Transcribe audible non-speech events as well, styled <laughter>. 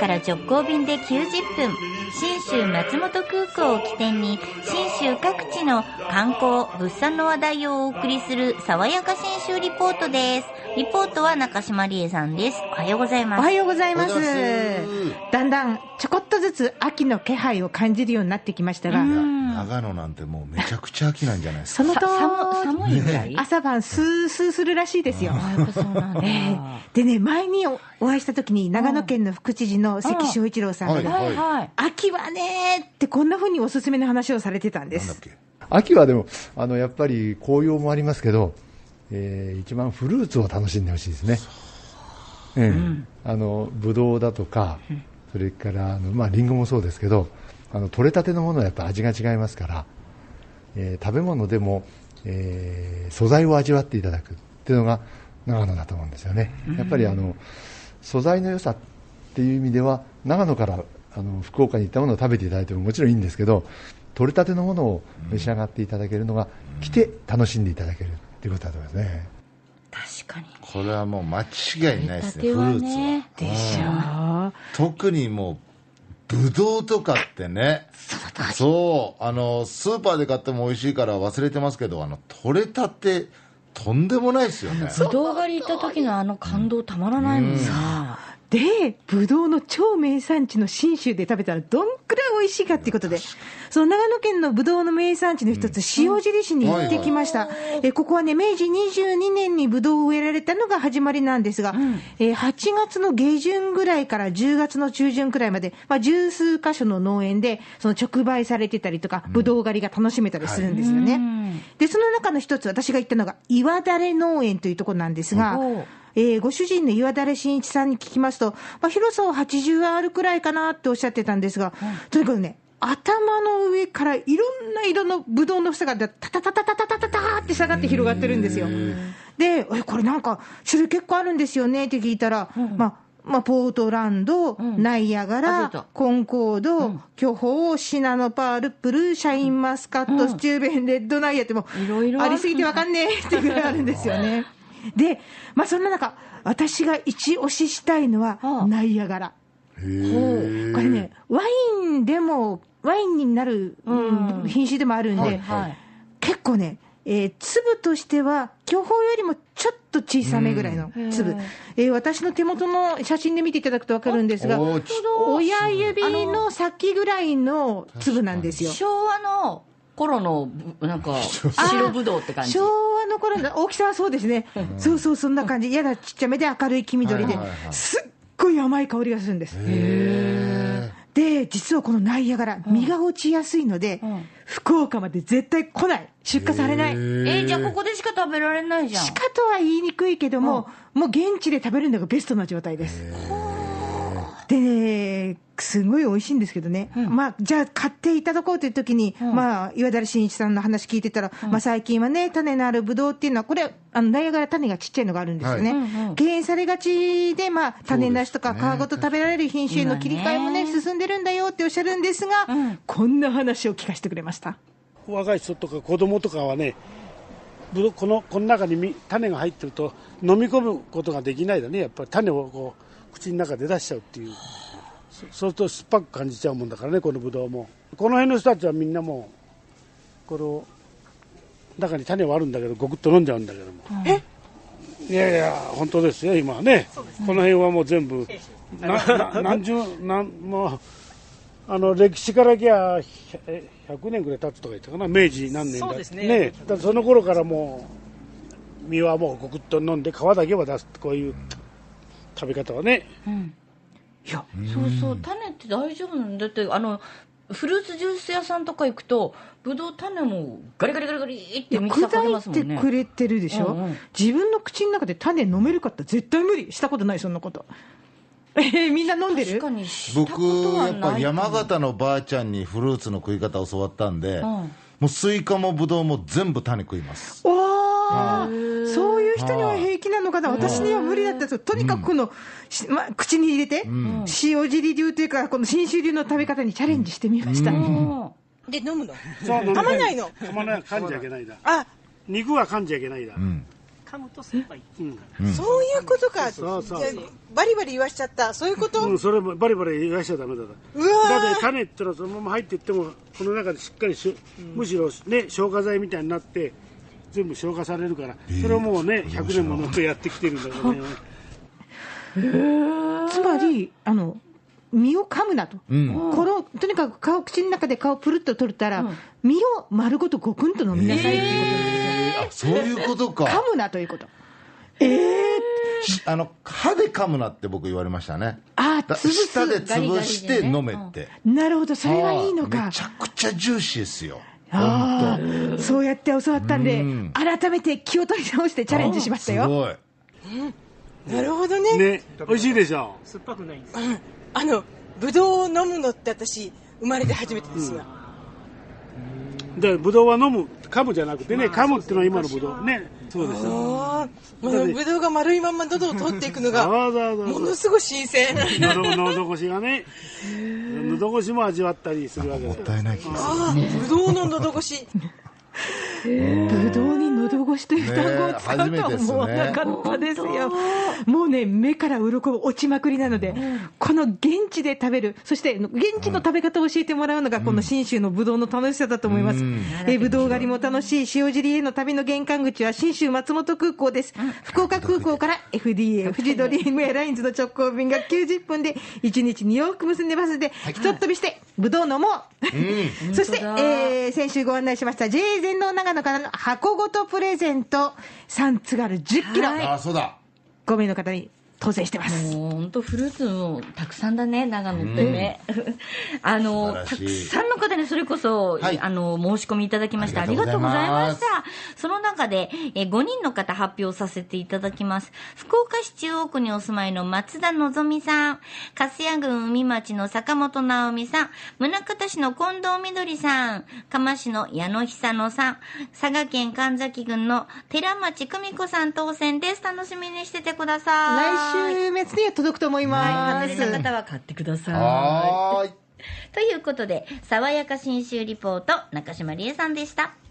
から直行便で90分、新州松本空港を起点に、新州各地の観光、物産の話題をお送りする、爽やか新州リポートです。リポートは中島理恵さんです。おはようございます。おはようございますおはようございますだんだんちょこっとずつ秋の気配を感じるようになってきましたが、長野なんてもうめちゃくちゃ秋なんじゃないですか。その寒寒いぐらい？朝晩スースーするらしいですよ。でね、前におお会いした時に、長野県の副知事の関正一郎さんが、はいはい。はい。秋はねーって、こんなふうにおすすめの話をされてたんです。なんだっけ。秋はでもあのやっぱり紅葉もありますけど、えー一番フルーツを楽しんでほしいですね、ええ。あのブドウだとか、それからあの、まあ、リンゴもそうですけどあの取れたてのものはやっぱ味が違いますから、えー食べ物でも、えー素材を味わっていただくっていうのが長野だと思うんですよね、やっぱりあの素材の良さっていう意味では長野からあの福岡に行ったものを食べていただいてももちろんいいんですけど取れたてのものを召し上がっていただけるのが、来て楽しんでいただけるっていうことだと思いますね。確かに。これはもう間違いないですね、取れたてはフルーツねは。でしょ特にもう、ぶどうとかってね、そう、あの、スーパーで買っても美味しいから忘れてますけど、あの、取れたて、とんでもないですよね。ぶどう狩り行った時のあの感動たまらないもん。ね。で、ぶどうの超名産地の信州で食べたらどんくらい美味しいかっていうことで、その長野県のぶどうの名産地の一つ、塩尻市に行ってきました。えここはね、明治22年にぶどうを植えられたのが始まりなんですが、えー8月の下旬ぐらいから10月の中旬くらいまで、まあ、十数箇所の農園で、その直売されてたりとか、ぶどう狩りが楽しめたりするんですよね。で、その中の一つ、私が行ったのが、岩だれ農園というところなんですが、えーご主人の岩垂真一さんに聞きますと、まあ、広さは80あるくらいかなっておっしゃってたんですが、とにかくね、頭の上からいろんな色のブドウの房がタタタタタタタタタって下がって広がってるんですよ。で、えこれなんか種類結構あるんですよねって聞いたら、まあ、まあ、ポートランド、ナイアガラた、コンコード、巨峰、シナノパール、プル、シャインマスカット、スチューベン、レッドナイアってもういろいろありすぎてわかんねえっていうぐらいあるんですよね。<laughs> で、まあそんな中、私が一押ししたいのははあ、ナイアガラ。これね、ワインでも、ワインになる、うん。品種でもあるんで、はいはい。結構ね、えー粒としては、巨峰よりもちょっと小さめぐらいの粒、えー私の手元の写真で見ていただくと分かるんですが、親指の先ぐらいの粒なんですよ。昭和の頃のぶなんか <laughs> 白ぶどうって感じ。昭和の頃の <laughs> 大きさはそうですね、そうそう、そんな感じ、やだちっちゃめで明るい黄緑ですっごい甘い香りがするんです。で、実はこのナイアガラ、実が落ちやすいので、ん。福岡まで絶対来ない、出荷されない。えーじゃあここでしか食べられないじゃん。しかとは言いにくいけども、もう現地で食べるのがベストな状態です。でね、すごい美味しいんですけどね、まあ、じゃあ買っていただこうという時に、まあ、岩垂真一さんの話聞いてたら、まあ、最近はね、種のあるブドウっていうのは、これ、あの、ナイアガラ種がちっちゃいのがあるんですよね。敬遠されがちで、まあ、種なしとか皮ごと食べられる品種への切り替えもね、進んでるんだよっておっしゃるんですが、こんな話を聞かせてくれました。若い人とか子供とかはねこのこの中にみ種が入ってると飲み込むことができないだね。やっぱり種をこう口の中で出しちゃうっていう。そそうすると酸っぱく感じちゃうもんだからねこのぶどうも。この辺の人たちはみんなもうこの中に種はあるんだけどごくっと飲んじゃうんだけども、いやいや本当ですよ今はね。この辺はもう全部何十何もうあの歴史からきゃひゃえ100年ぐらい経つとか言ったかな明治何年だそうですね。だからその頃からもう実はもうごくっと飲んで皮だけは出すこういう食べ方はね。いや、そうそう、種って大丈夫なんだって、あの、フルーツジュース屋さんとか行くと、ぶどう種もガリガリガリガリってミキサーかけますもんね。砕いてくれてるでしょ、うんうん。自分の口の中で種飲めるかって絶対無理。したことないそんなこと。えー <laughs> みんな飲んでる？確かにしたこ僕とはやっぱ山形のばあちゃんにフルーツの食い方を教わったんで、ん。もうスイカもブドウも全部種食います。おー。そういう人には平気なのかな、私には無理だった。ん。ですよ、とにかくこの、しま、口に入れて、塩尻流というか、この信州流の食べ方にチャレンジしてみました。うん。で飲むの？噛まないの？噛まない噛んじゃいけないだあ。肉は噛んじゃいけないだ、うん。噛むと酸っぱい。そういうことか。そうそうバリバリ言わしちゃった。そういうこと、うん、それもバリバリ言わしちゃダメだだうわー。だって種ってのはそのまま入っていってもこの中でしっかりし、むしろね消化剤みたいになって全部消化されるから、それをもうね100年ものとやってきてるんだからね。<laughs> つまり、あの、身を噛むなと。うん。このとにかく顔、口の中で顔プルッと取ったら、身を丸ごとごくんと飲みなさいっていうことですよ。あそういうことか。噛むなということ。しあの歯で噛むなって僕言われましたね。ああ。舌で潰して飲めって。なるほど、それがいいのか。めち。ゃくちゃジューシーですよああ、そうやって教わったんでうん、改めて気を取り直してチャレンジしましたよ。すごい。なるほどね。ね美味しいでしょ？酸っぱくないんです。うん。あの、ぶどうを飲むのって私、生まれて初めてですが。でブドウは飲む噛むじゃなくてね噛むっていうのは今のブドウね。そうですよ。ああ、このぶどうが丸いまま喉を通っていくのが、ものすごい新鮮。喉喉越しがね <laughs> 喉越しも味わったりするわけですもったいない気がすああ、ぶどうの喉越し。ぶどうに喉越しという単語を使うとは思わなかったですよ。もうね、目から鱗落ちまくりなので、この現地で食べる、そして現地の食べ方を教えてもらうのが、この信州のぶどうの楽しさだと思います。えぶどう狩りも楽しい塩尻への旅の玄関口は信州松本空港です。福岡空港から FDA、フジドリームエアラインズの直行便が90分で、1日2往復結んでますので、ひとっ飛びして、ぶどう飲もう。そして、えー先週ご案内しました JA 全農長野からの箱ごとプレゼント。3つがる10キロ、あそうだ。5名の方に当選してます。もう本当フルーツもたくさんだね、長野ってね。<laughs> あの、たくさんの方にそれこそ、はいあの、申し込みいただきましてあありがとうごございますざいました。その中で、え5人の方発表させていただきます。福岡市中央区にお住まいの松田のぞみさん、粕谷郡海町の坂本直美さん、宗像市の近藤みどりさん、釜市の矢野久野さん、佐賀県神崎郡の寺町久美子さん当選です。楽しみにしててください。来週末には届くと思いはい、ます。外れた方は買ってください。はーい <laughs> ということで、爽やか新州リポート、中島理恵さんでした。